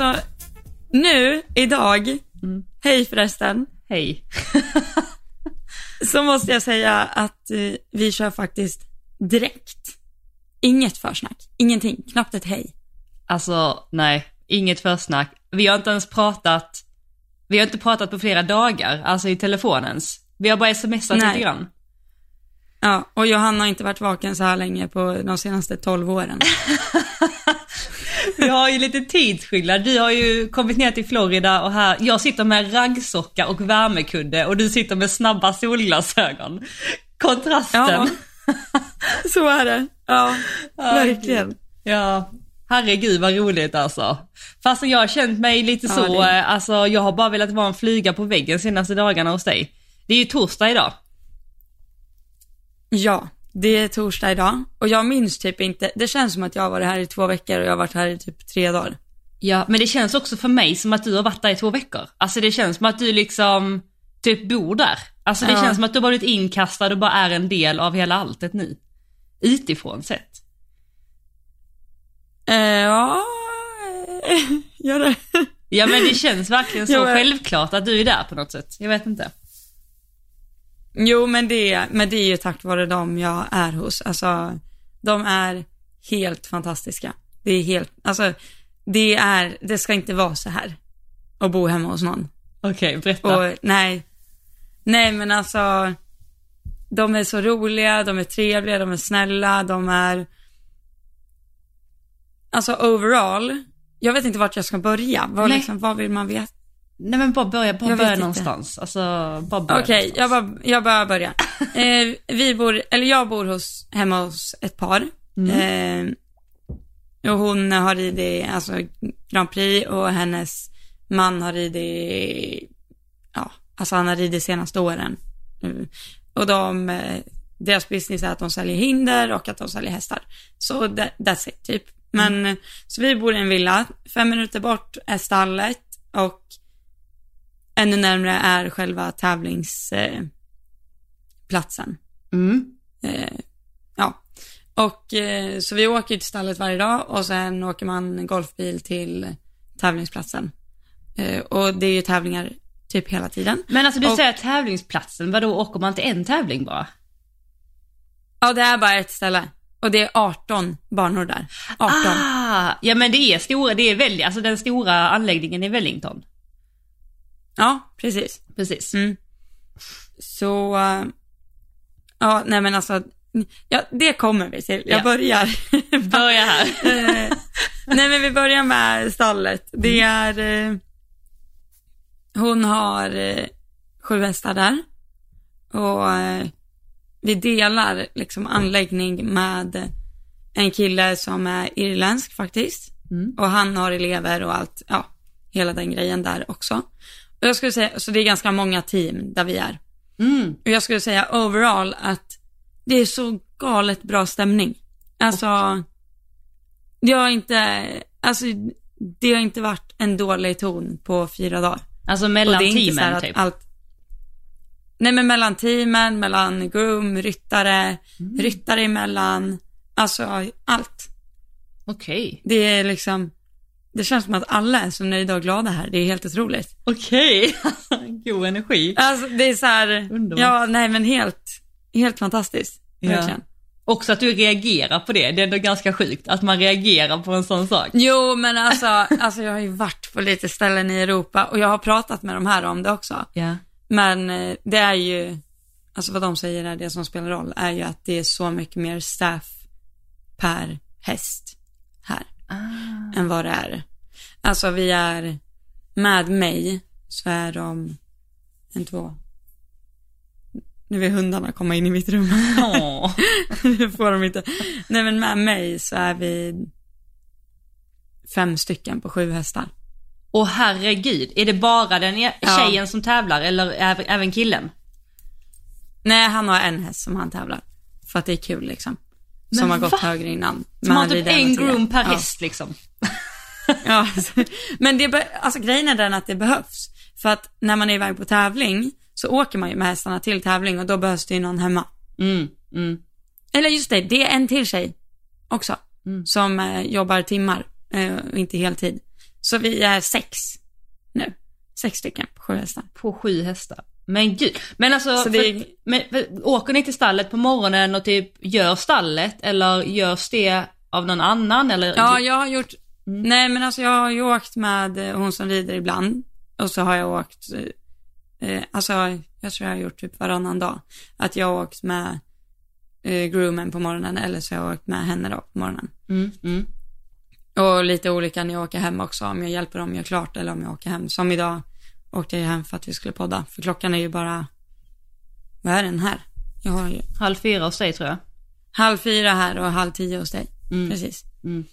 alltså nu, idag, Mm. hej förresten, Hej. så måste jag säga att eh, vi kör faktiskt direkt. Inget försnack, ingenting, knappt ett hej. Alltså, nej, inget försnack. Vi har inte ens pratat, vi har inte pratat på flera dagar, alltså i telefonens. Vi har bara smsat Nej. lite grann. Ja, och Johanna har inte varit vaken så här länge på de senaste 12 åren. Vi har ju lite tidsskillnad. Du har ju kommit ner till Florida och här, jag sitter med raggsocka och värmekudde och du sitter med snabba solglasögon. Kontrasten. Ja, så är det. Ja, verkligen. Ja, herregud vad roligt alltså. Fast jag har känt mig lite Ja, så, det- eh, alltså jag har bara velat vara en flyga på väggen senaste dagarna hos dig. Det är ju torsdag idag. Ja, det är torsdag idag och jag minns typ inte, det känns som att jag har varit här i två veckor och jag har varit här i typ tre dagar. Ja, men det känns också för mig som att du har varit där i två veckor. Alltså det känns som att du liksom typ bor där. Alltså det Ja. känns som att du har blivit inkastad och bara är en del av hela alltet nu. Utifrån sett. Eh, ja, gör det. Ja men det känns verkligen så Ja, men- självklart att du är där på något sätt. Jag vet inte. Jo, men det, men det är ju tack vare dem jag är hos. Alltså, de är helt fantastiska. Det är helt, alltså, det är, det ska inte vara så här att bo hemma hos någon. Okej, berätta. Och nej, nej men alltså, de är så roliga, de är trevliga, de är snälla, de är, alltså overall, jag vet inte vart jag ska börja. Nej. liksom, vad vill man veta? Nej men bara börja, bara Jag börja någonstans. Alltså, bara börja Okej, jag, någonstans. bara, jag bara börjar. Eh, vi bor, eller jag bor hos, hemma hos ett par. Eh, och hon har ridit, alltså Grand Prix och hennes man har ridit, ja, alltså han har ridit senaste åren. Mm. Och de, eh, deras business är att de säljer hinder och att de säljer hästar. Så that, that's it, typ. Men, eh, så vi bor i en villa, fem minuter bort är stallet och ännu närmare är själva tävlingsplatsen. Platsen. Mm. Eh, ja, och eh, så vi åker till stallet varje dag och sen åker man golfbil till tävlingsplatsen. Eh, och det är ju tävlingar typ hela tiden. Men alltså du Och- säger tävlingsplatsen, vadå åker man till en tävling bara? Ja, det är bara ett ställe. Och det är 18 banor där. 18. Ah, ja men det är stora, det är väldigt, alltså den stora anläggningen i Wellington. Ja, precis. Precis. Mm. Så, eh, ja, nej men alltså, ja, det kommer vi till. Jag Ja. börjar. Börja här. Eh, nej men vi börjar med stallet. Det är, eh, hon har eh, sju hästar där. Och eh, vi delar liksom anläggning med en kille som är irländsk faktiskt. Mm. Och han har elever och allt, ja, hela den grejen där också. Jag skulle säga, så det är ganska många team där vi är. Mm. Och jag skulle säga overall att det är så galet bra stämning. Alltså, det har inte, alltså det har inte varit en dålig ton på fyra dagar. Alltså mellan teamen typ. allt, nej men mellan teamen, mellan groom, ryttare, Mm. ryttare emellan, alltså allt. Okej. Det är liksom, det känns som att alla är så nöjda och glada här. Det är helt otroligt. Okej. God energi. Alltså det är så här, Underbart. ja nej men helt, helt fantastiskt. Ja. Verkligen. Också att du reagerar på det, det är ändå ganska sjukt att man reagerar på en sån sak. Jo, men alltså, alltså jag har ju varit på lite ställen i Europa och jag har pratat med de här om det också. Ja. Men eh, det är ju, alltså vad de säger är det som spelar roll, är ju att det är så mycket mer staff per häst här Ah. än vad det är. Alltså vi är, med mig så är de, en, två, nu vill hundarna komma in i mitt rum. Åh. det får de inte. Nej men med mig så är vi fem stycken på sju hästar. Och herregud, är det bara den e- Ja. tjejen som tävlar eller även, killen? Nej, han har en häst som han tävlar. För att det är kul liksom. Som Men har gått va? högre innan. Som har typ en groom per ja. häst liksom. Ja, alltså, men det, alltså grejen är den att det behövs. För att när man är iväg på tävling så åker man ju med hästarna till tävling och då behövs det ju någon hemma. Mm, mm. Eller just det, det är en till tjej också. Mm. Som eh, jobbar timmar, eh, och inte heltid. Så vi är sex nu. Sex stycken på sju hästar. På sju hästar. Men gud. Men alltså, Så det för, men, för, åker ni till stallet på morgonen och typ gör stallet eller görs det av någon annan eller? Ja, jag har gjort, nej men alltså jag har ju åkt med eh, hon som rider ibland. Och så har jag åkt, eh, eh, alltså jag tror jag har gjort typ varannan dag. Att jag har åkt med eh, groomen på morgonen eller så har jag åkt med henne då på morgonen. Mm, mm. Och lite olika när jag åker hem också, om jag hjälper dem gör klart eller om jag åker hem. Som idag åkte jag hem för att vi skulle podda, för klockan är ju bara, vad är den här? Jag har ju Halv fyra hos dig tror jag. halv fyra här och halv tio hos dig. Mm. Precis. Mm.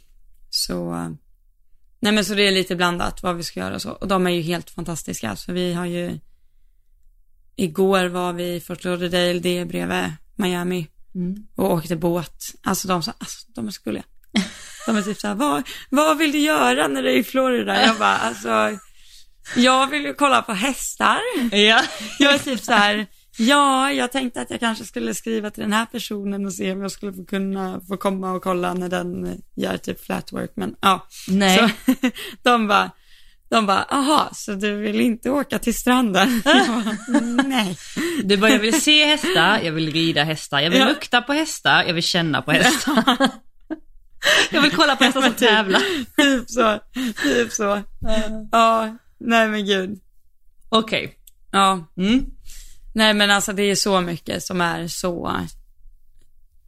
Så, nej men så det är lite blandat vad vi ska göra och så. Och de är ju helt fantastiska, så vi har ju, igår var vi i Fort Lauderdale, det är bredvid Miami, Mm. och åkte båt. Alltså de, sa, alltså, de är så gulliga. De är typ så här, vad, vad vill du göra när du är i Florida? Jag bara, alltså, jag vill ju kolla på hästar. Ja. Jag är typ så här, ja, jag tänkte att jag kanske skulle skriva till den här personen och se om jag skulle få kunna få komma och kolla när den gör typ flatwork, men ja. Nej. Så, de bara, de bara, aha, så du vill inte åka till stranden? Bara, Nej. Du bara, jag vill se hästar, jag vill rida hästar, jag vill Ja. lukta på hästar, jag vill känna på hästar. jag vill kolla på hästar som typ. tävlar. Typ så, typ så. Ja, nej men gud. Okej. Ja, Mm. Nej men alltså det är så mycket som är så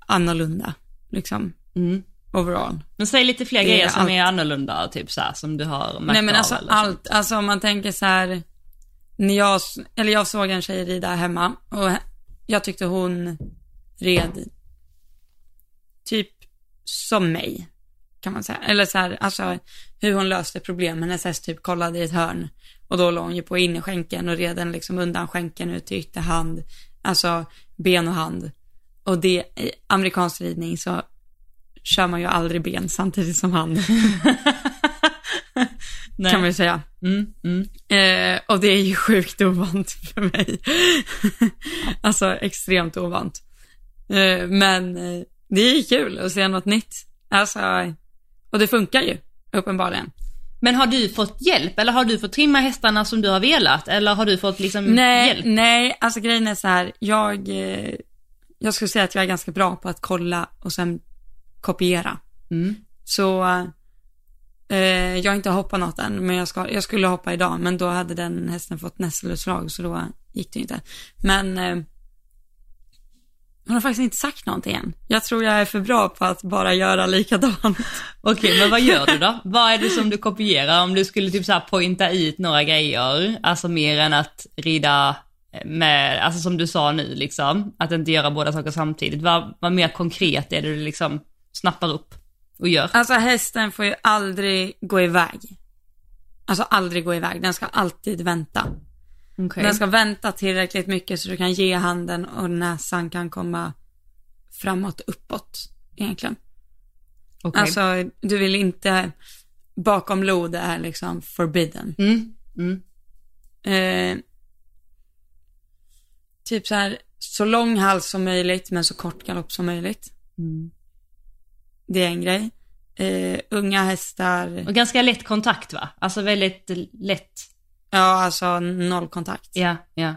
annorlunda, liksom, Mm. overall. Men säg lite fler Det grejer som allt. är annorlunda, typ så här, som du har märkt Nej men alltså allt, alltså om man tänker så här, när jag, eller jag såg en tjej rida hemma och jag tyckte hon red typ som mig, kan man säga. Eller så här, alltså hur hon löste problem. Hennes häst typ kollade i ett hörn och då låg hon ju på innerskänken och red den liksom undan skänken ut till ytterhand, alltså ben och hand. Och det, i amerikansk ridning så kör man ju aldrig ben samtidigt som hand, kan man ju säga. Mm, mm. Eh, och det är ju sjukt ovant för mig. alltså extremt ovant. Eh, men eh, det är ju kul att se något nytt. Alltså, och det funkar ju, uppenbarligen. Men har du fått hjälp eller har du fått trimma hästarna som du har velat eller har du fått liksom Nej, hjälp? nej, alltså grejen är så här, jag, eh, jag skulle säga att jag är ganska bra på att kolla och sen kopiera. Mm. Så eh, jag har inte hoppat något än, men jag, ska, jag skulle hoppa idag, men då hade den hästen fått nässelutslag, så då gick det inte. Men eh, hon har faktiskt inte sagt någonting än. Jag tror jag är för bra på att bara göra likadant. Okej, men vad gör du då? vad är det som du kopierar? Om du skulle typ så här pointa ut några grejer, alltså mer än att rida med, alltså som du sa nu liksom, att inte göra båda saker samtidigt. Vad, vad mer konkret är det du liksom snappar upp och gör? Alltså hästen får ju aldrig gå iväg. Alltså aldrig gå iväg, den ska alltid vänta. Okej. Den ska vänta tillräckligt mycket så du kan ge handen och näsan kan komma framåt, uppåt egentligen. Okej. Alltså, du vill inte, bakom lod är liksom forbidden. Mm, mm, Eh, typ så här, så lång hals som möjligt men så kort galopp som möjligt. mm. Det är en grej. Eh, unga hästar, Och ganska lätt kontakt va? Alltså väldigt lätt. Ja alltså noll kontakt. Ja, ja.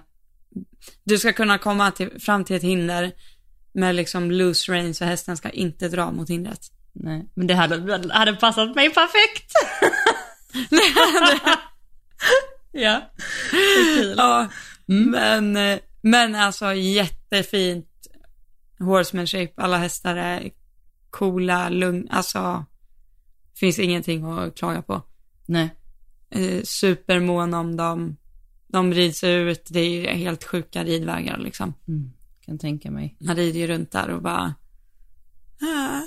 Du ska kunna komma till, fram till ett hinder med liksom loose rein så hästen ska inte dra mot hindret. Nej, men det hade, hade passat mig perfekt. ja. Det är kul. Ja, men, men alltså jättefint horsemanship. Alla hästar är coola, lugn, alltså finns ingenting att klaga på. Nej. Eh, supermån om dem. De rids ut, det är helt sjuka ridvägar liksom. Mm. Kan tänka mig. Man rider ju runt där och bara, ah,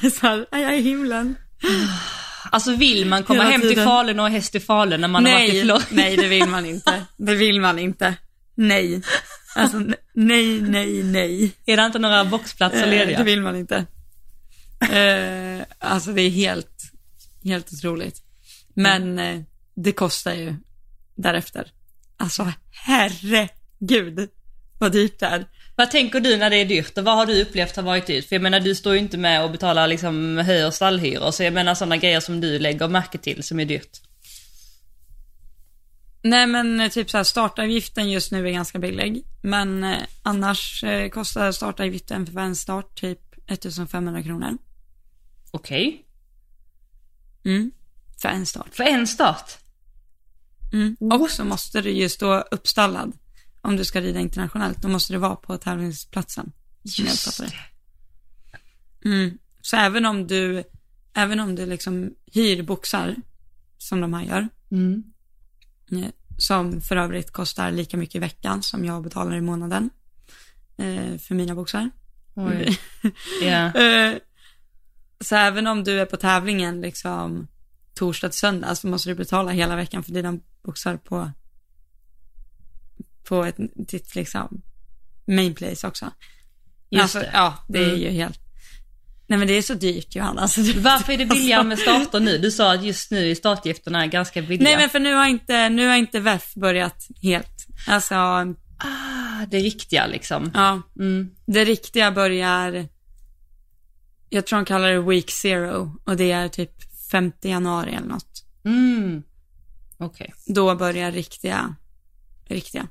så här, är jag i himlen? Alltså vill man komma hem till. Falun och ha häst i Falun när man har varit i Nej, Florida? nej det vill man inte. Det vill man inte. Nej. Alltså nej, nej, nej. Är det inte några boxplatser Eh, lediga? Det vill man inte. Eh, alltså det är helt, helt otroligt. Men eh, det kostar ju därefter. Alltså herregud vad dyrt det är. Vad tänker du när det är dyrt och vad har du upplevt har varit dyrt? För jag menar du står ju inte med och betalar liksom hö och stallhyror så jag menar sådana grejer som du lägger märke till som är dyrt. Nej men eh, typ så här, startavgiften just nu är ganska billig. Men eh, annars eh, kostar startavgiften för en start typ 1500 kronor. Okej. Mm. För en start. För en start? Mm. Och så måste du ju stå uppstallad. Om du ska rida internationellt, då måste du vara på tävlingsplatsen. Just det. Mm. Så även om du, även om du liksom hyr boxar, som de här gör, Mm. eh, som för övrigt kostar lika mycket i veckan som jag betalar i månaden eh, för mina boxar. Oj. Eh, så även om du är på tävlingen liksom torsdag till söndag så måste du betala hela veckan för dina boxar på på ett, ditt liksom main place också. Just alltså, det. Ja, det är Mm. ju helt, nej men det är så dyrt Johanna. Alltså, Varför är det billigare med starter nu? Du sa att just nu är startgifterna ganska billiga. Nej men för nu har inte, nu har inte VEF börjat helt. Alltså, Ah, det riktiga liksom. ja, Mm. det riktiga börjar, jag tror de kallar det week zero och det är typ 5 januari eller något. Mm. Okej. Då börjar riktiga, riktiga.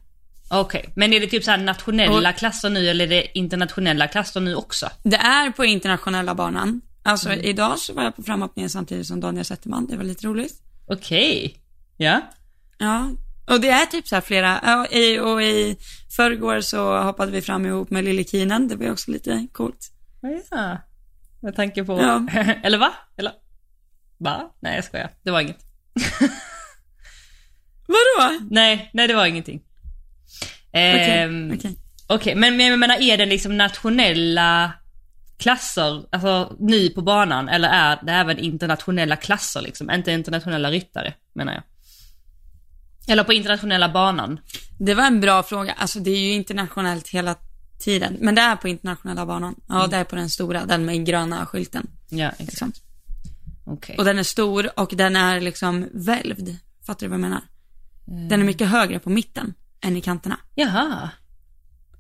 Okej, men är det typ så här nationella klasser nu eller är det internationella klasser nu också? Det är på internationella banan. Alltså idag så var jag på framhoppningen samtidigt som Daniel Zetterman, det var lite roligt. Okej. Ja. Ja, och det är typ så här flera, ja, i, och i förrgår så hoppade vi fram ihop med Lille Kinen, det var också lite coolt. Ja. Med tanke på... Ja. eller va? Eller? Va? Nej jag skojar. Det var inget. Vadå? Nej, nej det var ingenting. Okej, Ehm, okej. Okej, men, men jag menar är det liksom nationella klasser, alltså ny på banan, eller är det även internationella klasser liksom? Inte internationella ryttare, menar jag. Eller på internationella banan. Det var en bra fråga, alltså det är ju internationellt hela tiden, men det är på internationella banan. Ja, det är på den stora, den med gröna skylten. Ja, exakt. Liksom. Okej. Och den är stor och den är liksom välvd. Fattar du vad jag menar? Den är mycket högre på mitten än i kanterna. Jaha.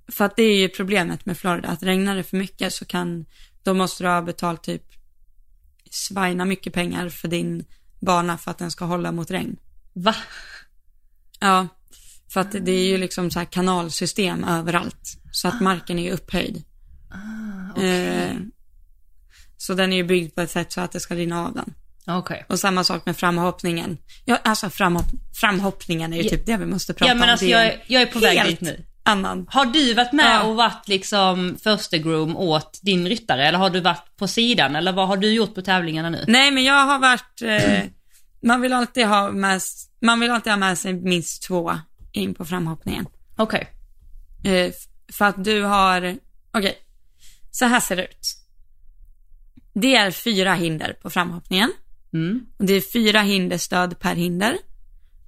För att det är ju problemet med Florida, att regnar det för mycket så kan, då måste du ha betalt typ svajna mycket pengar för din bana för att den ska hålla mot regn. Va? Ja, för att det är ju liksom så här kanalsystem överallt. Så att marken är upphöjd. eh, så den är ju byggd på ett sätt så att det ska rinna av den. Okej. Och samma sak med framhoppningen. Ja, alltså framhopp, framhoppningen är ju Ja. typ det vi måste prata Ja men om. alltså jag är, jag är på väg dit nu. Annan. Har du varit med Ja. och varit liksom första groom åt din ryttare eller har du varit på sidan eller vad har du gjort på tävlingarna nu? Nej, men jag har varit, eh, man vill alltid ha med, man vill alltid ha med sig minst två in på framhoppningen. Okej. Eh, f- för att du har, okej, så här ser det ut. Det är fyra hinder på framhoppningen. Mm. Och det är fyra hinderstöd per hinder.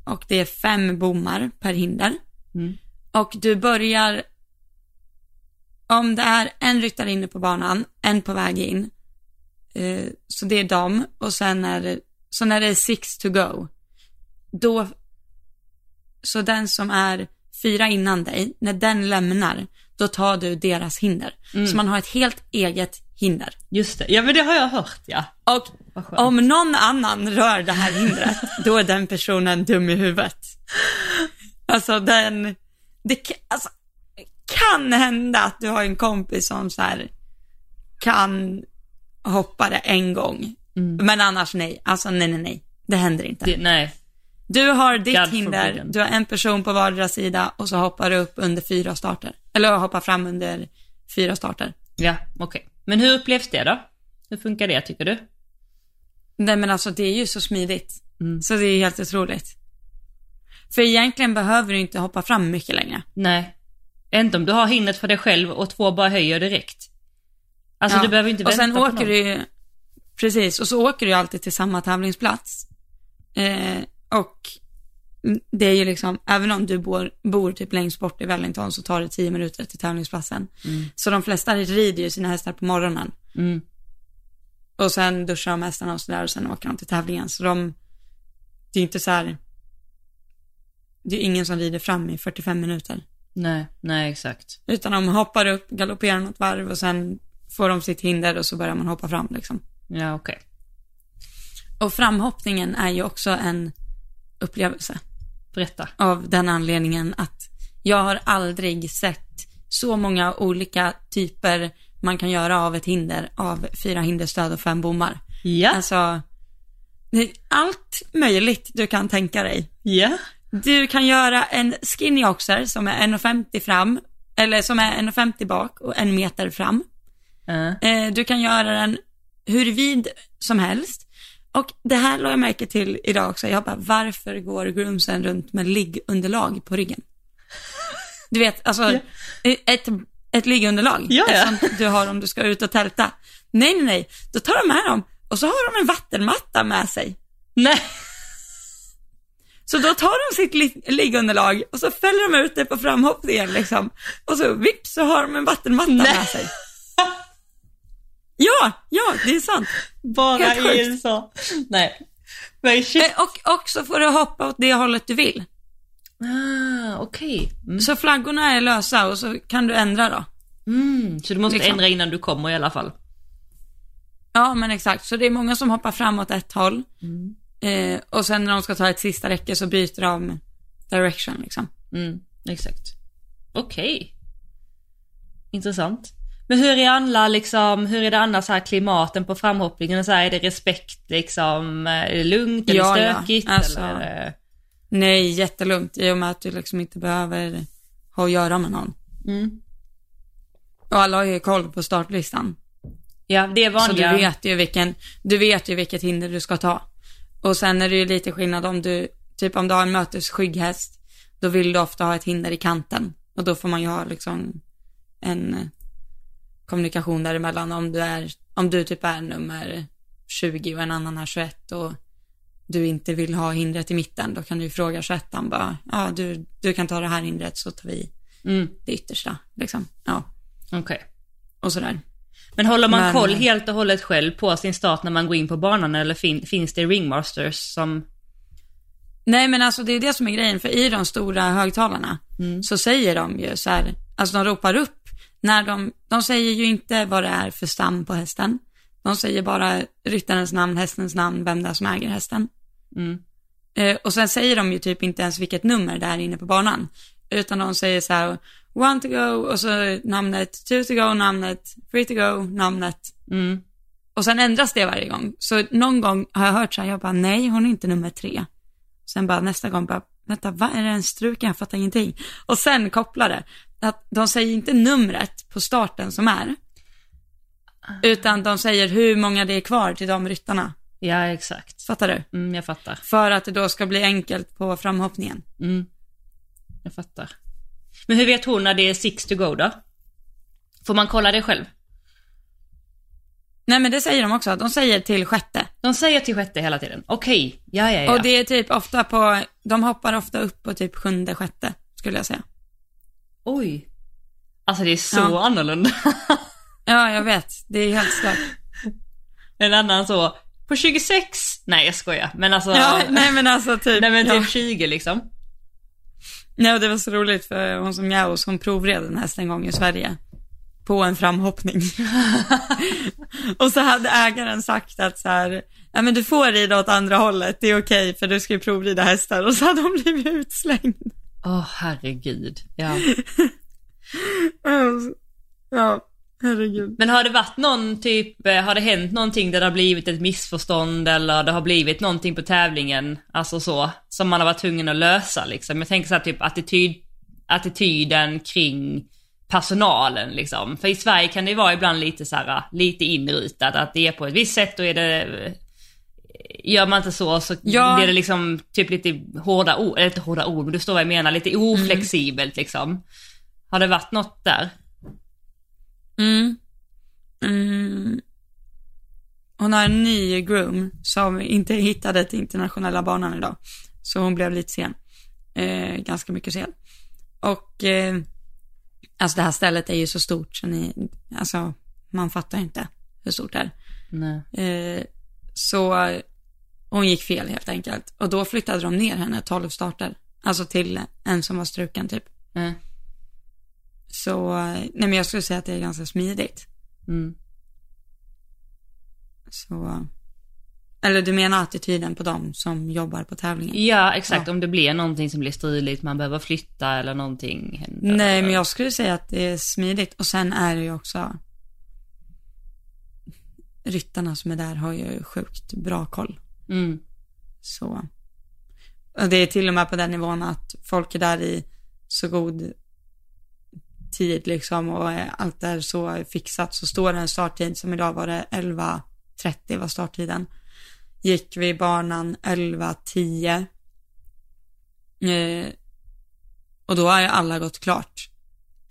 Och det är fem bommar per hinder. Mm. Och du börjar, om det är en ryttare inne på banan, en på väg in. Eh, så det är dem. Och sen är det, så när det är six to go, då, så den som är fyra innan dig, när den lämnar, då tar du deras hinder. Så man har ett helt eget hinder. Just det. Ja men det har jag hört ja. Och om någon annan rör det här hindret, då är den personen dum i huvudet. Alltså den, det alltså, kan hända att du har en kompis som så här kan hoppa det en gång. Men annars nej, alltså nej, nej, nej. Det händer inte. Det, nej. Du har ditt God hinder, forbidden. du har en person på vardera sida och så hoppar du upp under fyra starter. Eller hoppar fram under fyra starter. Ja, okej. Men hur upplevs det då? Hur funkar det tycker du? Nej men alltså det är ju så smidigt. Mm. Så det är helt otroligt. För egentligen behöver du inte hoppa fram mycket längre. Nej. Inte om du har hindret för dig själv och två bara höjer direkt. Alltså Ja. du behöver inte Och vänta sen på åker någon. du ju, precis, och så åker du ju alltid till samma tävlingsplats. Eh, och det är ju liksom, även om du bor, bor typ längst bort i Wellington så tar det tio minuter till tävlingsplatsen. Så de flesta rider ju sina hästar på morgonen. Mm. Och sen duschar de hästarna och sådär och sen åker de till tävlingen. Så de, det är inte så här, det är ingen som rider fram i 45 minuter. Nej, nej exakt. Utan de hoppar upp, galopperar något varv och sen får de sitt hinder och så börjar man hoppa fram liksom. Ja okej. Och framhoppningen är ju också en upplevelse. Berätta. av den anledningen att jag har aldrig sett så många olika typer man kan göra av ett hinder av fyra hinderstöd och fem bommar. Ja. Alltså, allt möjligt du kan tänka dig. Ja. Du kan göra en skinny oxer som är 1,50 fram, eller som är 1,50 bak och en meter fram. Uh. Du kan göra den hur vid som helst. Och det här la jag märke till idag också. Jag bara, varför går groomsen runt med liggunderlag på ryggen? Du vet, alltså Ja. ett, ett liggunderlag. Ja, ja. Du har om du ska ut och tälta. Nej, nej, nej. Då tar de med dem och så har de en vattenmatta med sig. Nej. Så då tar de sitt li- liggunderlag och så fäller de ut det på framhoppningen liksom. Och så vips så har de en vattenmatta Nej. med sig. Ja, ja, det är sant. Bara i. USA. Nej. Men shit. Eh, Och, och så får du hoppa åt det hållet du vill. Ah, okej. Mm. Så flaggorna är lösa och så kan du ändra då. Mm. Så du måste Liksom. ändra innan du kommer i alla fall. Ja, men exakt. Så det är många som hoppar framåt ett håll. Eh, och sen när de ska ta ett sista räcke så byter de direction liksom. Mm, exakt. Okej. Intressant. Men hur är alla liksom, hur är det annars här klimaten på framhoppningen? Så här, är det respekt liksom, är det lugnt, är Ja, det ja. stökigt? Alltså- eller. Nej, jättelugnt i och med att du liksom inte behöver ha att göra med någon. mm. Och alla har ju koll på startlistan. Ja, det är Så du vanliga. vet ju vilken, du vet ju vilket hinder du ska ta. Och sen är det ju lite skillnad om du, typ om du har en mötesskygghäst, då vill du ofta ha ett hinder i kanten. Och då får man ju ha liksom en eh, kommunikation däremellan om du är, om du typ är nummer 20 och en annan är 21 och du inte vill ha hindret i mitten, då kan du ju fråga 21 bara, ja du, du kan ta det här hindret så tar vi Mm, det yttersta, liksom. Ja, okej. och sådär. Men håller man Men- koll helt och hållet själv på sin start när man går in på banan eller fin- finns det ringmasters som... Nej men alltså det är det som är grejen, för i de stora högtalarna så säger de ju så här, alltså de ropar upp när de, de säger ju inte vad det är för stam på hästen. De säger bara ryttarens namn, hästens namn, vem det är som äger hästen. Mm. Eh, och sen säger de ju typ inte ens vilket nummer det är inne på banan. Utan de säger så här, one to go och så namnet, two to go namnet, three to go namnet. Mm. Och sen ändras det varje gång. Så någon gång har jag hört så här, jag bara, nej hon är inte nummer tre. Sen bara nästa gång bara, vänta, vad är det en struken? Jag fattar ingenting. Och sen kopplar det, att de säger inte numret på starten som är, utan de säger hur många det är kvar till de ryttarna. Ja, exakt. Fattar du? Mm, jag fattar. För att det då ska bli enkelt på framhoppningen. Mm. Jag fattar. Men hur vet hon när det är six to go då? Får man kolla det själv? Nej men det säger de också, de säger till sjätte. De säger till sjätte hela tiden. Okej, ja, ja, ja. Och det är typ ofta på, de hoppar ofta upp på typ sjunde, sjätte, skulle jag säga. Oj. Alltså det är så Ja. annorlunda. Ja, jag vet. Det är helt stört. en annan så, på 26? Nej jag skojar. Men alltså, Ja, nej men alltså typ. nej men ja. typ 20 liksom. Nej, och det var så roligt för hon som Jaus, hon provred en häst en gång i Sverige. På en framhoppning. och så hade ägaren sagt att så här, ja men du får rida åt andra hållet, det är okej för du ska ju provrida hästar. Och så hade hon blivit utslängd. Åh herregud. Ja. Ja, herregud. Men har det varit någon typ, eh, har det hänt någonting där det har blivit ett missförstånd eller det har blivit någonting på tävlingen, alltså så, som man har varit tvungen att lösa liksom? Jag tänker så här typ attityd, attityden kring personalen liksom. För i Sverige kan det ju vara ibland lite så här, lite inrutat att det är på ett visst sätt och är det eh, Gör man inte så så Ja. blir det liksom typ lite hårda ord, eller inte hårda ord, men du står vad jag menar, lite oflexibelt liksom. Har det varit något där? Mm. Mm. Hon har en ny groom som inte hittade till internationella banan idag. Så hon blev lite sen. Eh, ganska mycket sen. Och eh, alltså det här stället är ju så stort så ni, alltså man fattar inte hur stort det är. Nej. Eh, så hon gick fel helt enkelt. Och då flyttade de ner henne 12 starter. Alltså till en som var struken typ. Mm. Så, nej men jag skulle säga att det är ganska smidigt. Mm. Så, Eller du menar attityden på dem som jobbar på tävlingen? Ja, exakt. Om det blir någonting som blir stridigt, man behöver flytta eller någonting händer. Nej, men jag skulle säga att det är smidigt. Och sen är det ju också ryttarna som är där har ju sjukt bra koll. Mm. Så. Och det är till och med på den nivån att folk är där i så god tid liksom och allt är så fixat så står det en starttid som idag var det 11.30 var starttiden. Gick vi banan 11.10 eh, och då har ju alla gått klart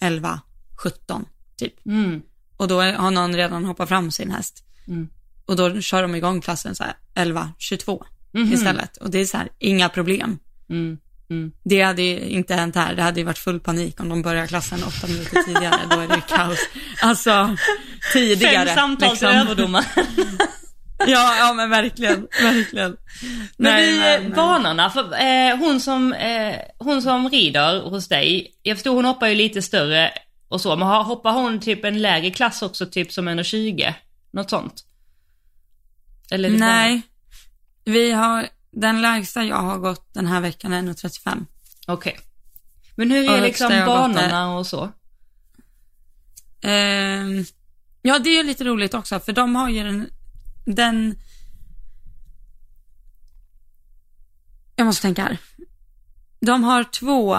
11.17 typ. Mm. Och då har någon redan hoppat fram sin häst. Mm. Och då kör de igång klassen så här 11.22 Mhm. istället. Och det är så här, inga problem. Mm. Mm. Det hade ju inte hänt här. Det hade ju varit full panik om de börjar klassen åtta minuter tidigare. Då är det kaos. Alltså, tidigare. Fem samtal till överdomaren. Ja, ja men verkligen, verkligen. Men Nej, vi, men, banorna, för, eh, hon, som, eh, hon som rider hos dig, jag förstår hon hoppar ju lite större och så, men hoppar hon typ en lägre klass också, typ som 1,20? Något sånt? Eller Nej, vi har, den lägsta jag har gått den här veckan är 1,35. bara- Okej. Men hur Och är högsta liksom banorna och så? Ehm, ja, det är lite roligt också, för de har ju den, den... Jag måste tänka här. De har två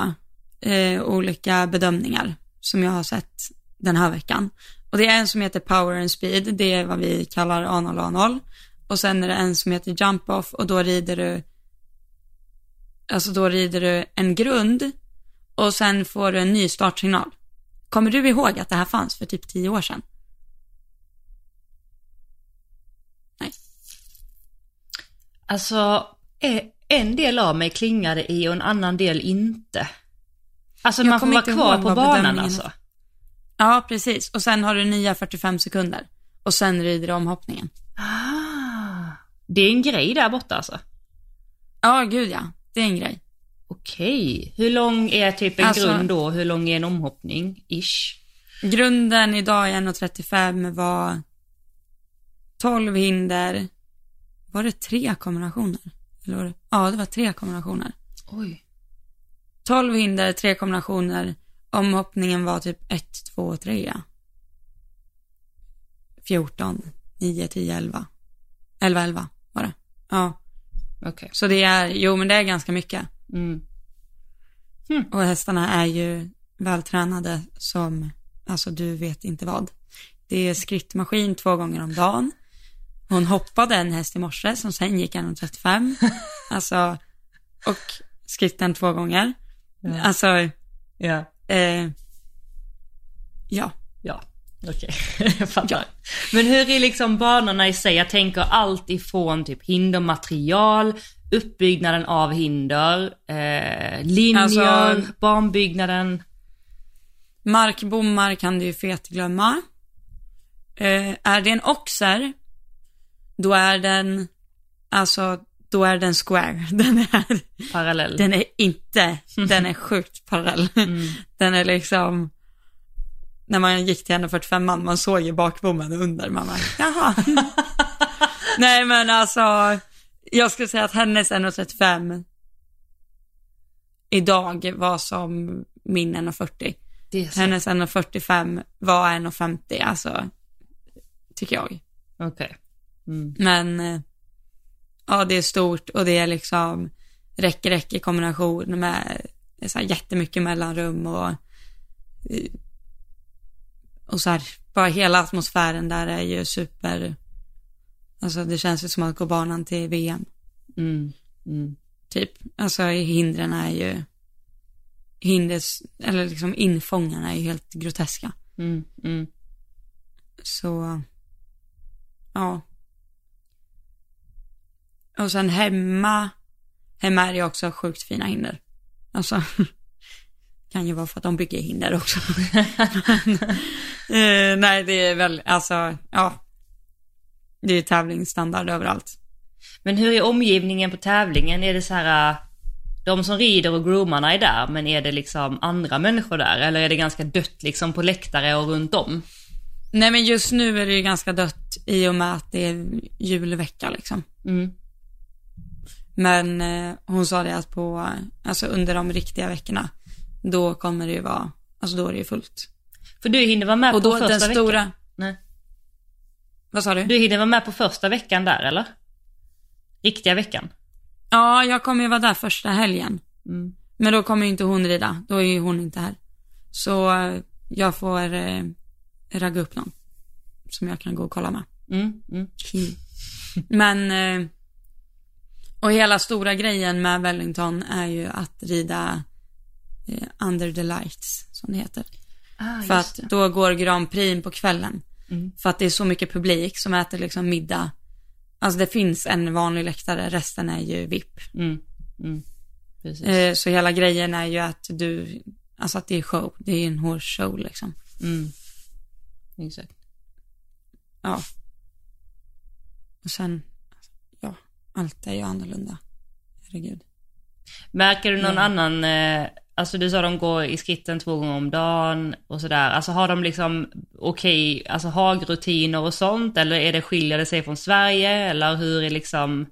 eh, olika bedömningar som jag har sett den här veckan. Och det är en som heter Power and Speed, det är vad vi kallar A0 A0. Och sen är det en som heter Jump Off och då rider du, alltså då rider du en grund och sen får du en ny startsignal. Kommer du ihåg att det här fanns för typ tio år sedan? Alltså, eh, en del av mig klingade i och en annan del inte. Alltså man får vara kvar på banan alltså. Ja, precis. Och sen har du nya 45 sekunder. Och sen rider du omhoppningen. Ah, det är en grej där borta alltså. Ja, gud ja. Det är en grej. Okej, hur lång är typ en Alltså- grund då? Hur lång är en omhoppning? Ish. Grunden idag är 1.35 var 12 hinder. Var det tre kombinationer? Eller var det? Ja, det var tre kombinationer. Oj. 12 hinder, tre kombinationer. Omhoppningen var typ 1, 2, 3. 14, 9, 10, 11. 11, 11 var det. Ja, Okej. så det är, jo men det är ganska mycket. Mm. Och hästarna är ju vältränade som, alltså du vet inte vad. Det är skrittmaskin två gånger om dagen. Hon hoppade en häst i morse som sen gick 1,35. Alltså, och skritten två gånger. Ja. Alltså, Ja. eh, ja. Ja. Okej, jag fattar. Men hur är liksom banorna i sig? Jag tänker allt ifrån typ hindermaterial, uppbyggnaden av hinder, eh, linjer, Alltså- banbyggnaden. Markbommar kan du ju fetglömma. Eh, är det en oxer, då är den, alltså, då är den square. Den är, Parallell. den är inte, den är sjukt parallell. Den är liksom, när man gick till 145 man, man såg ju bakbommen under, man bara, jaha. Nej men alltså, jag skulle säga att hennes 135 idag var som min 140. Det är så. Hennes 1,45 var 1,50 alltså, tycker jag. Okej. Mm. Men, eh, ja det är stort och det är liksom räcker, räcker i kombination med så här jättemycket mellanrum och, eh, och så här, bara hela atmosfären där är ju super, alltså det känns ju som att gå banan till VM, Mm. Mm. typ. Alltså hindren är ju, hinders, eller liksom infångarna är ju helt groteska. Mm. Mm. Så, ja. Och sen hemma, hemma är det också sjukt fina hinder. Alltså, kan ju vara för att de bygger hinder också. Men, eh, nej, det är väl, alltså, ja. Det är tävlingsstandard överallt. Men hur är omgivningen på tävlingen? Är det så här, äh, de som rider och groomarna är där, men är det liksom andra människor där? Eller är det ganska dött liksom på läktare och runt om? Nej men just nu är det ju ganska dött i och med att det är julvecka liksom. Mm. Men eh, hon sa det att på, alltså under de riktiga veckorna, då kommer det ju vara, alltså då är det ju fullt. För du hinner vara med Och då på första den stora, veckan? Nej. vad sa du? Du hinner vara med på första veckan där eller? Riktiga veckan? Ja, jag kommer ju vara där första helgen. Mm. Men då kommer ju inte hon rida, då är ju hon inte här. Så eh, jag får eh, ragga upp någon. Som jag kan gå och kolla med. Mm. Mm. Men, eh, och hela stora grejen med Wellington är ju att rida eh, Under the Lights, som det heter. Ah, För att då går Grand Prix på kvällen. Mm. För att det är så mycket publik som äter liksom middag. Alltså det finns en vanlig läktare, resten är ju VIP. Mm. Mm. Precis. Eh, så hela grejen är ju att du, alltså att det är show, det är en horse show liksom. Mm. Exakt. Ja. Och sen, ja, allt är ju annorlunda. Herregud. Märker du någon Ja. annan, eh, alltså du sa de går i skritten två gånger om dagen och sådär. Alltså har de liksom okej, alltså hagrutiner och sånt eller är det skiljer det sig från Sverige eller hur är liksom,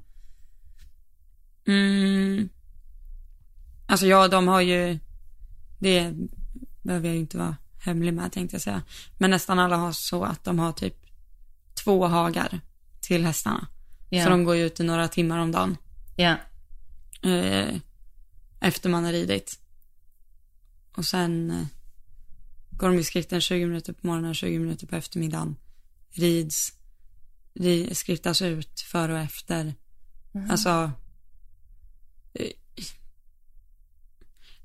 Mm. Alltså ja, de har ju, det behöver jag ju inte vara hemlig med tänkte jag säga. Men nästan alla har så att de har typ två hagar till hästarna. ja, Så de går ju ute några timmar om dagen. ja, eh, efter man har ridit. Och sen eh, går de i skritten 20 minuter på morgonen, 20 minuter på eftermiddagen. Rids, ri, skrittas ut före och efter. Alltså, eh,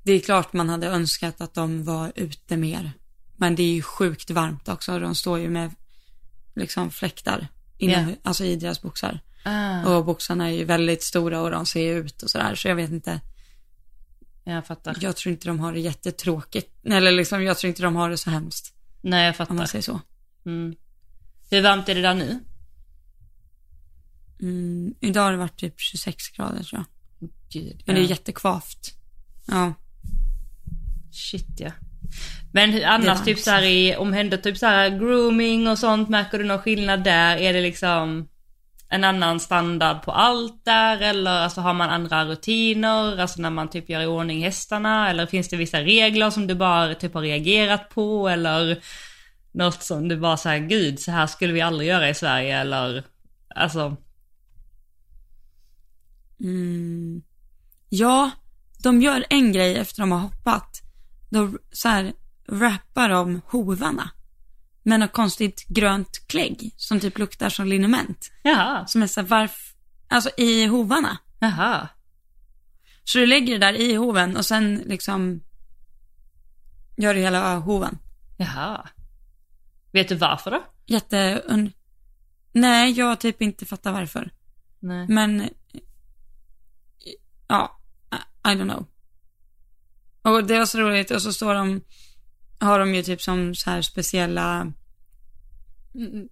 det är klart man hade önskat att de var ute mer. Men det är ju sjukt varmt också. De står ju med liksom fläktar innan, Ja. alltså i deras boxar. ah, Och boxarna är ju väldigt stora och de ser ut och sådär. Så jag vet inte. Jag fattar. Jag tror inte de har det jättetråkigt. Eller liksom, jag tror inte de har det så hemskt. Nej jag Om fattar. man säger så. Mm. Hur varmt är det där nu? Mm, idag har det varit typ 26 grader tror jag. Gud, Men det är ja. jättekvavt. Ja. Shit ja. Men annars typ så här i omhända typ så här grooming och sånt, märker du någon skillnad där? Är det liksom en annan standard på allt där eller alltså har man andra rutiner, alltså när man typ gör i ordning hästarna eller finns det vissa regler som du bara typ har reagerat på eller något som du bara säger gud så här skulle vi aldrig göra i Sverige eller alltså Mm. Ja, de gör en grej efter de har hoppat. Då så här rappar de hovarna. Med något konstigt grönt klägg som typ luktar som liniment. jaha, Som är så här varf, alltså i hovarna. jaha, Så du lägger det där i hoven och sen liksom gör du hela hoven. jaha. Vet du varför då? Jätte... Nej, jag typ inte fattar varför. Nej. Men, ja, I don't know. Och det var så roligt och så står de, har de ju typ som så här speciella, mm,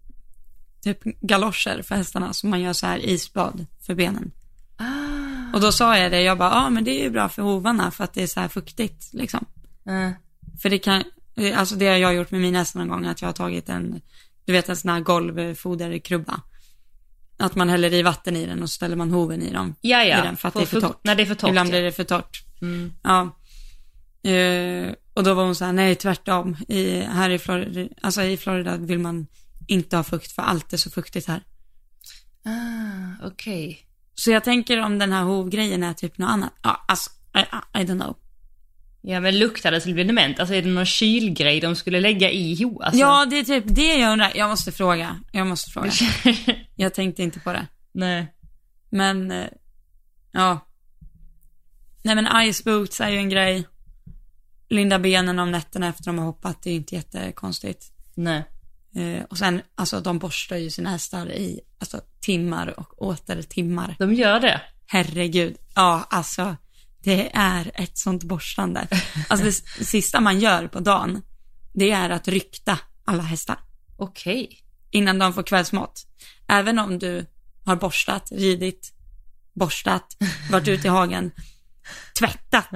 typ galoscher för hästarna som man gör så här isbad för benen. Ah. Och då sa jag det, jag bara, ja men det är ju bra för hovarna för att det är så här fuktigt liksom. Eh, För det kan, alltså det har jag gjort med mina hästar någon gång, att jag har tagit en, du vet en sån här golvfoderkrubba. Att man häller i vatten i den och så ställer man hoven i dem. Ja, ja. I den för att På det är för torrt. När det är för torrt. Ibland ja. blir det för torrt. Mm. Ja. Eh, och då var hon så här, nej tvärtom. I, här i Florida, alltså i Florida vill man inte ha fukt för allt är så fuktigt här. Ah, okej. Så jag tänker om den här hovgrejen är typ något annat. Ja, alltså, I, I, I don't know. Ja men luktar det till evenement? Alltså är det någon kylgrej de skulle lägga i ho? Alltså, Ja, det är typ det jag undrar. Jag måste fråga. Jag måste fråga. Jag tänkte inte på det. Nej. Men, eh, ja. Nej men ice boots är ju en grej. Linda benen om nätterna efter de har hoppat, det är ju inte jättekonstigt. Nej. Eh, och sen, alltså de borstar ju sina hästar i, alltså timmar och åter timmar. De gör det? Herregud. Ja, alltså det är ett sånt borstande. Alltså det sista man gör på dagen, det är att rykta alla hästar Okej. innan de får kvällsmat. Även om du har borstat, ridit, borstat, varit ute i hagen, tvättat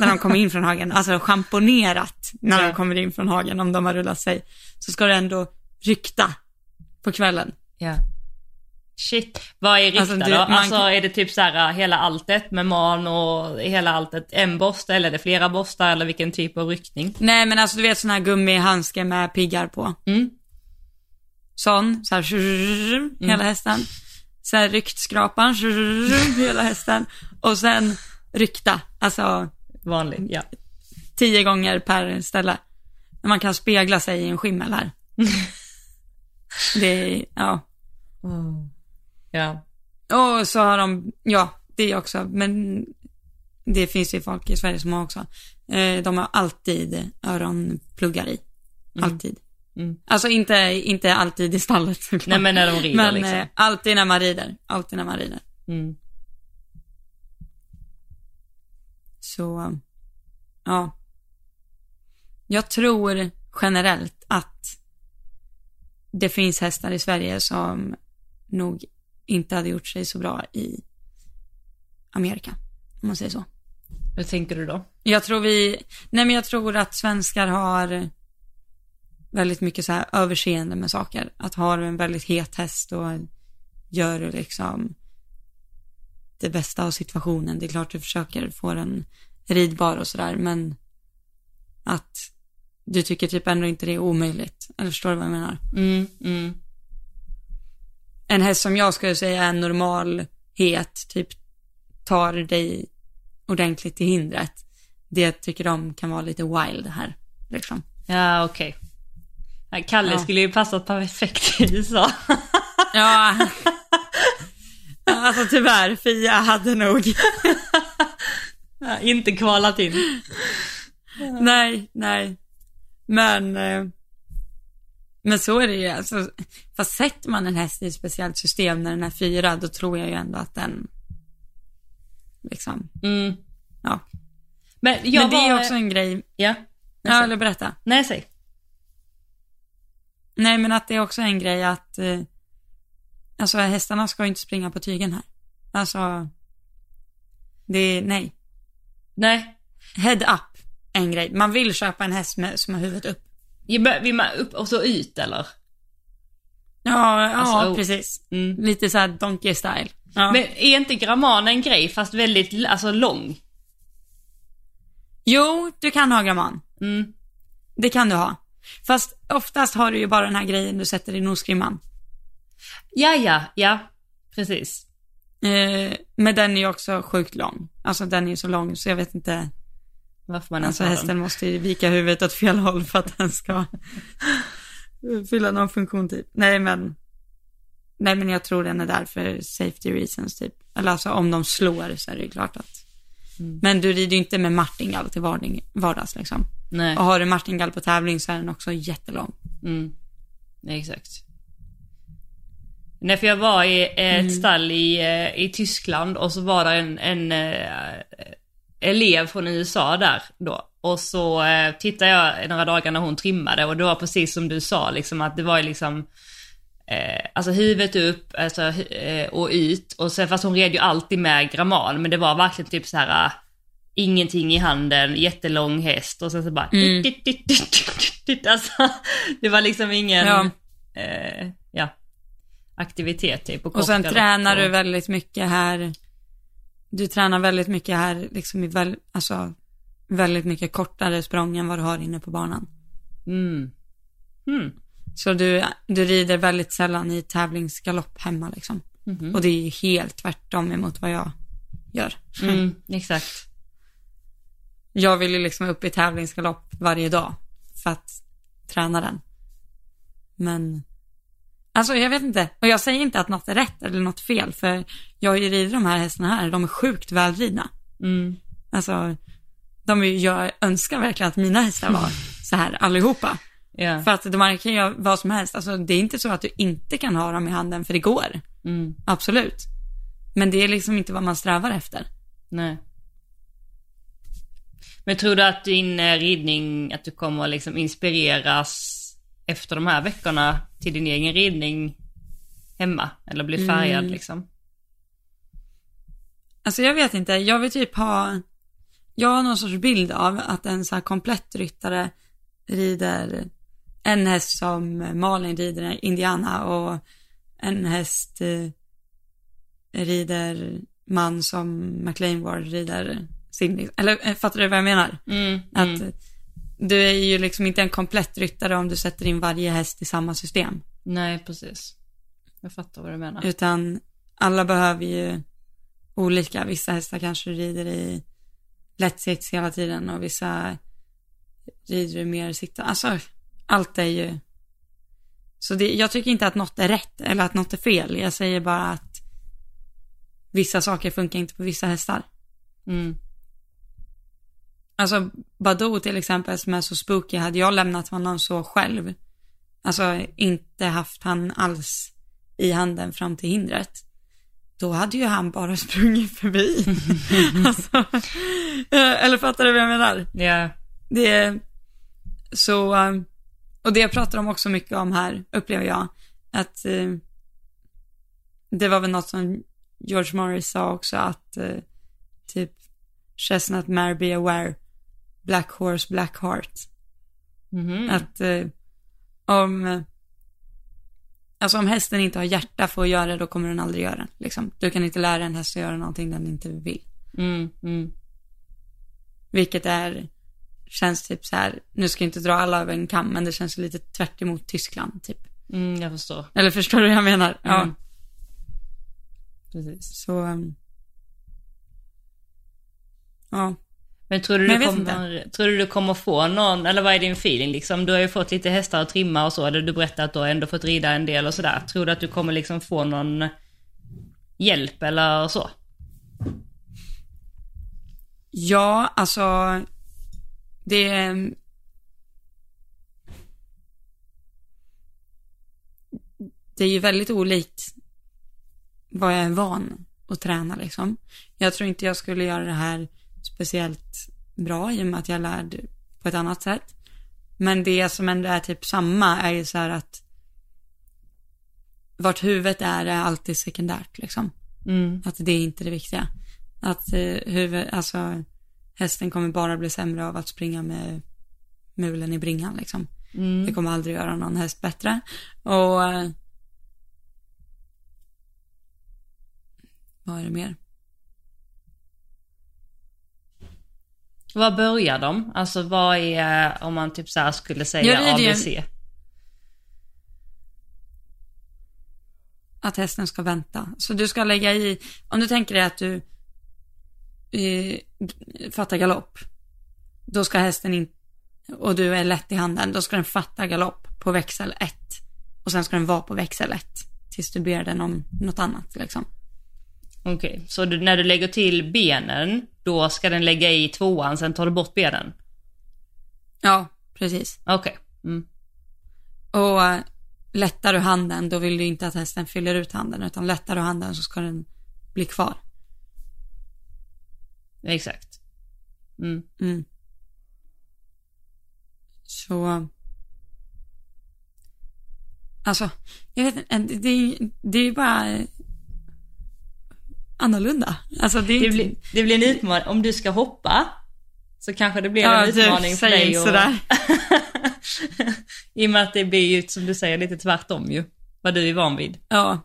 när de kommer in från hagen, alltså schamponerat när de kommer in från hagen om de har rullat sig, så ska du ändå rykta på kvällen. Ja. Shit, vad är rikta Alltså, det- då? Alltså är det typ så här hela alltet med man och hela alltet en borste eller är det flera borstar eller vilken typ av ryckning? Nej men alltså du vet sån här gummihandske med piggar på. Mm. Sån, så här hela hästen. Sen ryktskrapan, hela hästen. Och sen rykta, alltså Vanlig, ja. tio gånger per ställe. Man kan spegla sig i en skimmel här. Det är, ja. Ja. Och så har de, ja, det också, men det finns ju folk i Sverige som har också. Eh, de har alltid öronpluggar i. Alltid. Mm. Alltså inte, inte alltid i stallet såklart. Nej men när de rider Men liksom. eh, alltid när man rider. Alltid när man rider. Mm. Så, ja. Jag tror generellt att det finns hästar i Sverige som nog inte hade gjort sig så bra i Amerika. Om man säger så. Hur tänker du då? Jag tror vi, nej men jag tror att svenskar har väldigt mycket så här överseende med saker. Att har du en väldigt het häst och gör du liksom det bästa av situationen. Det är klart du försöker få den ridbar och sådär men att du tycker typ ändå inte det är omöjligt. Eller förstår du vad jag menar? Mm, mm. En häst som jag skulle säga är normal, het, typ tar dig ordentligt i hindret. Det tycker de kan vara lite wild här. Liksom. Ja, okej. Ja, Kalle Ja. skulle ju passat perfekt i USA. Ja. alltså tyvärr, Fia hade nog. Inte kvalat in. nej, nej. Men, eh, men så är det ju. Alltså, fast sätter man en häst i ett speciellt system när den är fyra, då tror jag ju ändå att den, liksom, Mm. ja. Men men det är var... också en grej. Ja. Ja, eller berätta. Nej, säg. Nej, men att det är också en grej att, eh, alltså hästarna ska ju inte springa på tygen här. Alltså, det är, nej. Nej. Head up, en grej. Man vill köpa en häst med, som har huvudet upp. Vill man upp och så ut eller? Ja, ja Alltså, oh. precis. Mm. Lite så här donkey style. Ja. Men är inte gramman en grej fast väldigt alltså, lång? Jo, du kan ha gramman. Mm. Det kan du ha. Fast oftast har du ju bara den här grejen du sätter i nosgrimman. Ja, ja, ja. Precis. Eh, men den är ju också sjukt lång. Alltså den är ju så lång så jag vet inte. Varför man Alltså hästen den. måste ju vika huvudet åt fel håll för att den ska fylla någon funktion typ. Nej men, nej men jag tror den är där för safety reasons typ. Eller alltså om de slår så är det ju klart att. Mm. Men du rider ju inte med martingall till vardags liksom. Nej. Och har du martingall på tävling så är den också jättelång. Mm. Nej, exakt. Nej, för jag var i ett Mm. stall i, eh, i Tyskland och så var det en, en eh, elev från USA där då. Och så eh, tittade jag några dagar när hon trimmade och det var precis som du sa liksom att det var ju liksom eh, alltså huvudet upp alltså, eh, och ut och sen fast hon red ju alltid med gramman men det var verkligen typ så här. eh, Ingenting i handen, jättelång häst och sen så bara Mm. dit, dit, dit. Alltså, det var liksom ingen Ja. ja, aktivitet typ. Och sen kort tränar och- du väldigt mycket här. Du tränar väldigt mycket här, liksom i väl, alltså väldigt mycket kortare språng än vad du har inne på banan. Mm. Mm. Så du, du rider väldigt sällan i tävlingsgalopp hemma liksom. Mhm. Och det är ju helt tvärtom emot vad jag gör. Mm, exakt. Jag vill ju liksom upp i tävlingsgalopp varje dag för att träna den. Men, alltså jag vet inte. Och jag säger inte att något är rätt eller något fel, för jag har ju ridit de här hästarna här, de är sjukt välridna. Mm. Alltså, de är, jag önskar verkligen att mina hästar var så här allihopa. Ja. För att de kan göra vad som helst. Alltså det är inte så att du inte kan ha dem i handen, för det går. Mm. Absolut. Men det är liksom inte vad man strävar efter. Nej. Men tror du att din eh, ridning, att du kommer liksom inspireras efter de här veckorna till din egen ridning hemma? Eller bli färgad Mm. liksom? Alltså jag vet inte, jag vill typ ha, jag har någon sorts bild av att en så här komplett ryttare rider en häst som Malin rider Indiana och en häst eh, rider man som McLean Ward rider Sydney. Eller eh, fattar du vad jag menar? Mm, Att mm. Du är ju liksom inte en komplett ryttare om du sätter in varje häst i samma system. Nej, precis. Jag fattar vad du menar. Utan alla behöver ju olika. Vissa hästar kanske rider i lätt sits hela tiden och vissa rider i mer sitta. Alltså, allt är ju... Så det, jag tycker inte att något är rätt eller att något är fel. Jag säger bara att vissa saker funkar inte på vissa hästar. Mm. Alltså Badoo till exempel som är så spooky, hade jag lämnat honom så själv, alltså inte haft han alls i handen fram till hindret, då hade ju han bara sprungit förbi. alltså, eh, eller fattar du vad jag menar? Ja. Det är så, eh, och det jag pratar om också mycket om här, upplever jag, att eh, det var väl något som George Morris sa också, att typ Chestnut Mare Be Aware, Black Horse Black Heart. Mhm. Att eh, om, alltså om hästen inte har hjärta för att göra det, då kommer den aldrig göra det. Liksom. Du kan inte lära en häst att göra någonting den inte vill. Mm, mm. Vilket är, känns typ så här, nu ska jag inte dra alla över en kam, men det känns lite tvärt emot Tyskland typ. Mm, jag förstår. Eller förstår du vad jag menar? Ja. Mm. Precis. Så, um, ja. Men tror du, Men du kommer, tror du du kommer få någon, eller vad är din feeling liksom? Du har ju fått lite hästar att trimma och så, eller du berättade att du har ändå fått rida en del och sådär. Tror du att du kommer liksom få någon hjälp eller så? Ja, alltså, det, det är ju väldigt olikt vad jag är van att träna liksom. Jag tror inte jag skulle göra det här speciellt bra i och med att jag lärde på ett annat sätt. Men det som ändå är typ samma är ju så här att vart huvudet är är alltid sekundärt liksom. Mm. Att det är inte det viktiga. Att eh, huvud, alltså hästen kommer bara bli sämre av att springa med mulen i bringan liksom. Mm. Det kommer aldrig göra någon häst bättre. Och eh, vad är det mer? Var börjar de? Alltså vad är, om man typ så skulle Ja, säga det är det. ABC? Att hästen ska vänta. Så du ska lägga i, om du tänker dig att du eh, fattar galopp. Då ska hästen in, och du är lätt i handen, då ska den fatta galopp på växel 1. Och sen ska den vara på växel 1. Tills du ber den om något annat liksom. Okej, så du, när du lägger till benen, då ska den lägga i tvåan, sen tar du bort benen? Ja, precis. Okej. Mm. Och eh, lättar du handen, då vill du inte att hästen fyller ut handen, utan lättar du handen så ska den bli kvar. Exakt. Mm. Mm. Så... Alltså, jag vet inte, det, det, är ju bara annorlunda. Alltså det Det, blir, det blir en utmaning, om du ska hoppa, så kanske det blir Ja, en du utmaning för säger dig. Och... sådär. I och med att det blir ju, som du säger, lite tvärtom ju. Vad du är van vid. Ja.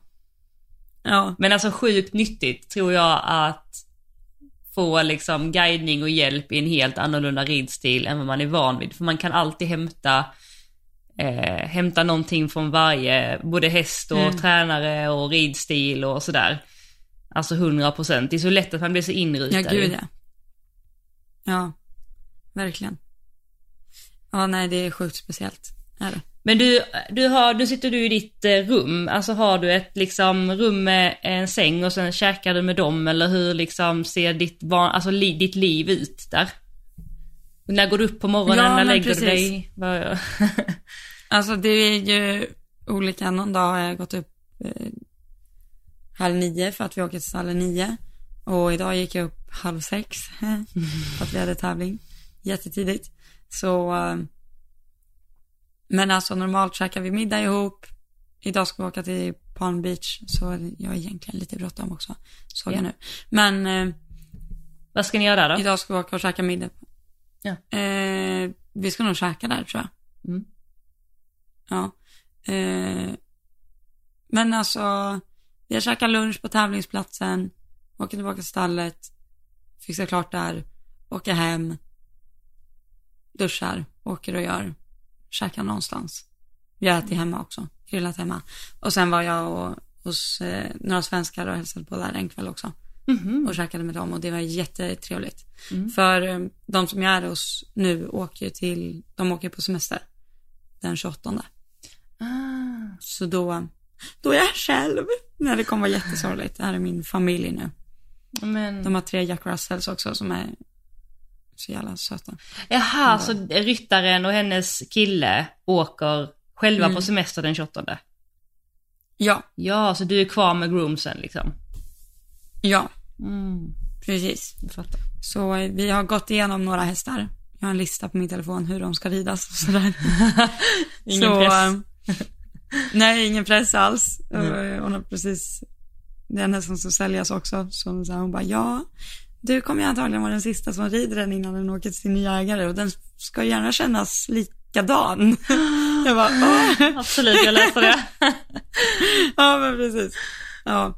Ja. Men alltså sjukt nyttigt tror jag att få liksom guidning och hjälp i en helt annorlunda ridstil än vad man är van vid. För man kan alltid hämta, eh, hämta någonting från varje, både häst och Mm. tränare och ridstil och sådär. Alltså 100 procent. Det är så lätt att man blir så inrutad. Ja, gud ja. Ja, verkligen. Ja, nej, det är sjukt speciellt. Är det. Men du, du har, nu sitter du i ditt eh, rum, alltså har du ett liksom rum med en säng och sen käkar du med dem eller hur liksom ser ditt, alltså, li, ditt liv ut där? När går du upp på morgonen, Ja, när lägger precis. du dig? Alltså det är ju olika. Någon dag har jag gått upp eh, halv nio för att vi åker till stallet nio. Och idag gick jag upp halv sex för att vi hade tävling jättetidigt. Så, eh, men alltså normalt käkar vi middag ihop. Idag ska vi åka till Palm Beach så jag har egentligen lite bråttom också. Såg Ja. jag nu. Men eh, Vad ska ni göra då? idag ska vi åka och käka middag. Ja. Eh, vi ska nog käka där tror jag. Mm. Ja. Eh, men alltså, vi har käkat lunch på tävlingsplatsen, åker tillbaka till stallet, fixar klart där, åker hem, duschar, åker och gör, käkar någonstans. Vi har ätit hemma också, grillat hemma. Och sen var jag och, hos eh, några svenskar och hälsade på där en kväll också. Och käkade med dem och det var jättetrevligt. För eh, de som jag är hos nu åker ju till, de åker på semester den 28. Ah. Så då, då är jag själv. Nej, det kommer vara jättesorgligt. Det här är min familj nu. Men... De har tre Jack Russells också som är så jävla söta. Jaha, så ryttaren och hennes kille åker själva Mm. på semester den 28? Ja, Ja, så du är kvar med groomsen liksom? ja, Mm, precis. jag fattar. Så eh, vi har gått igenom några hästar. Jag har en lista på min telefon hur de ska ridas och sådär. Ingen så, press. Eh, Nej, ingen press alls. Eh, Hon har precis, det är en häst som ska säljas också. Så så här, hon bara, ja, du kommer ju antagligen vara den sista som rider den innan den åker till sin nya ägare och den ska gärna kännas likadan. jag bara, Åh. Absolut, jag läser det. ja men precis. Ja,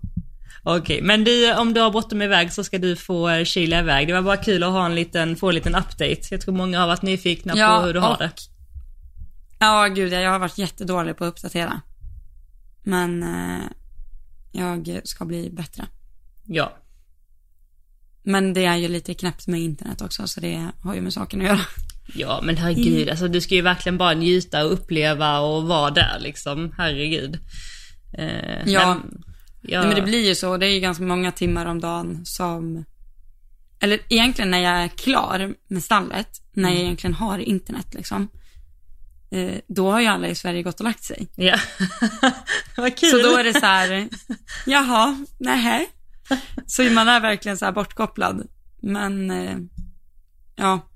Okej, men du, om du har bråttom iväg så ska du få eh, kila iväg. Det var bara kul att ha en liten, få en liten update. Jag tror många har varit nyfikna Ja, på hur du har det. Ja gud, jag har varit jättedålig på att uppdatera. Men eh, jag ska bli bättre. Ja. Men det är ju lite knäppt med internet också, så det har ju med saken att göra. Ja, men herregud, Mm. alltså du ska ju verkligen bara njuta och uppleva och vara där liksom. Herregud. Eh, Ja. Men, ja. Nej, men det blir ju så. Det är ju ganska många timmar om dagen som... Eller egentligen när jag är klar med stallet, när Mm. jag egentligen har internet liksom. Eh, då har ju alla i Sverige gått och lagt sig. Ja. Vad kul. Så då är det så här, jaha, nähä. Så man är verkligen så här bortkopplad. Men, eh, ja,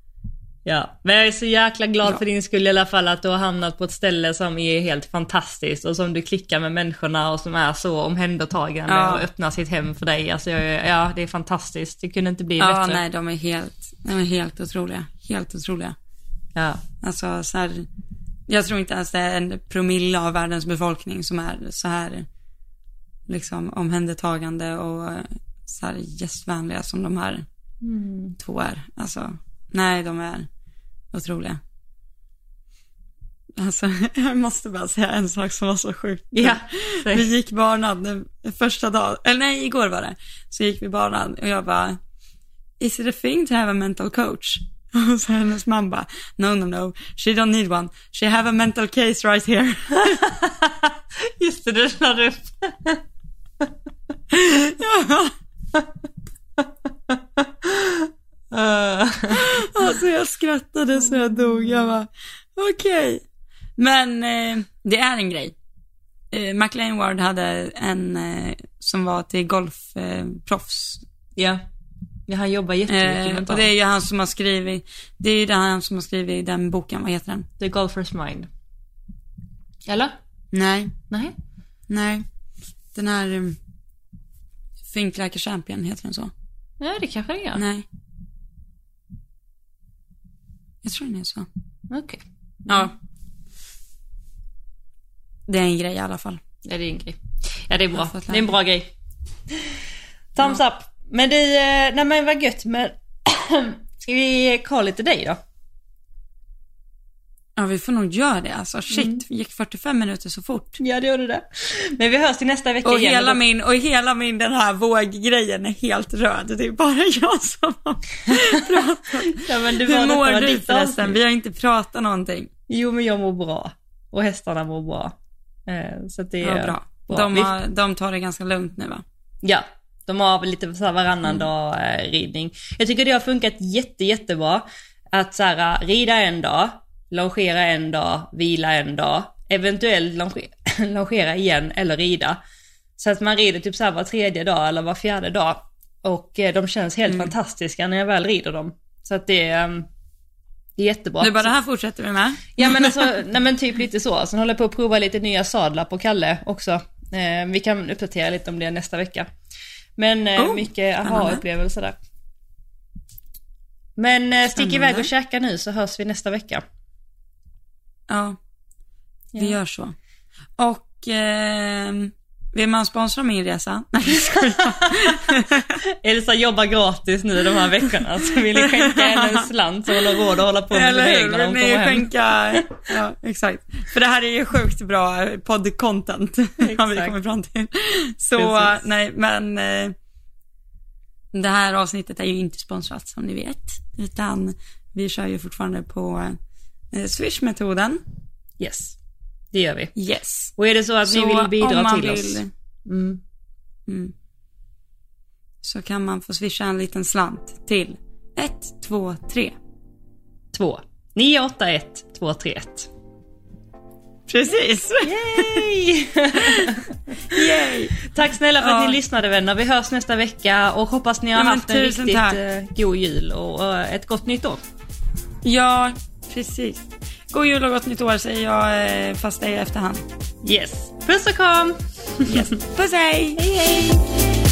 Ja, men jag är så jäkla glad Ja. för din skull i alla fall att du har hamnat på ett ställe som är helt fantastiskt och som du klickar med människorna och som är så omhändertagande Ja. och öppnar sitt hem för dig. Alltså, jag, ja, det är fantastiskt. Det kunde inte bli ja bättre. nej, de är helt, de är helt otroliga. Helt otroliga. Ja. Alltså så här, jag tror inte ens det är en promille av världens befolkning som är så här liksom omhändertagande och eh, så här gästvänliga som de här två är. Alltså, nej, de är otroliga. Alltså, jag måste bara säga en sak som var så sjukt. Ja. Vi gick barnad den första dagen, eller nej, igår var det. Så gick vi barnad och jag bara, is it a thing to have a mental coach? Och så hennes mamma bara, no, no, no, she don't need one. She have a mental case right here. Just det, det la du upp. ja. Uh, Alltså jag skrattade så jag dog. Jag bara, okej. Men eh, det är en grej. Eh, McLean Ward hade en eh, som var till golfproffs. Eh, ja. Ja, han jobbar jättemycket eh, med och det är ju han som har skrivit, det är ju han som har skrivit den boken, vad heter den? The Golfer's Mind. Eller? Nej, Nej. nej. Den här um, Think Like a Champion, heter den så? Ja, det kanske det gör. Nej. Jag tror den är så. Okej. Ja. Det är en grej i alla fall. Ja, det är en grej. Ja, det är bra. Det är en bra grej. Thumbs up. Men det, eh, nej men vad gött men Ska vi kolla lite dig då? Ja, vi får nog göra det alltså. Shit, vi gick 45 minuter så fort. Ja, det gjorde det. Men vi hörs till nästa vecka Och igen. hela då- min, och hela min den här våggrejen är helt röd. Det är bara jag som har pratat. Ja, men det var, Hur mår du förresten? Vi har inte pratat någonting. Jo, men jag mår bra. Och hästarna mår bra. Eh, Så det är Ja, bra. bra. De, har, de tar det ganska lugnt nu va? Ja, de har lite så här varannan Mm. dag eh, ridning. Jag tycker det har funkat jätte, jättebra. Att så här, eh, rida en dag, longera en dag, vila en dag, eventuellt longe- longera igen eller rida. Så att man rider typ så här var tredje dag eller var fjärde dag. Och eh, de känns helt Mm. fantastiska när jag väl rider dem. Så att det, är, det är jättebra. Nu bara, det här fortsätter vi med. Ja men alltså, nej men typ lite så. Sen håller jag på att prova lite nya sadlar på Kalle också. Eh, vi kan uppdatera lite om det nästa vecka. Men eh, Oh, mycket aha-upplevelser där. Men eh, stick Spännande. iväg och käka nu så hörs vi nästa vecka. Ja. Vi gör så. Och eh, vill man sponsra min resa? Nej. Elsa jobbar gratis nu de här veckorna så vill ni skänka henne en slant så hon har råd att hålla på med sina Eller egna när hon Vill kommer hem. skänka, ja exakt. För det här är ju sjukt bra podd-content, har vi kommit fram till. Så, Precis. nej men eh, det här avsnittet är ju inte sponsrat som ni vet, utan vi kör ju fortfarande på eh, Swish-metoden. Yes, det gör vi. Yes. Och är det så att Så ni vill bidra till vill, oss? Mm. Mm, så kan man få swisha en liten slant till 123. Två. 981 231. Precis. Yay! Yay. Tack snälla för att Ja. ni lyssnade vänner. Vi hörs nästa vecka och hoppas ni har Ja, haft en riktigt tack. eh, god jul och ett gott nytt år. Ja, precis. God jul och gott nytt år säger jag eh, fast det är i efterhand. Yes. Puss och kram! Yes. Puss hej! Hej hej!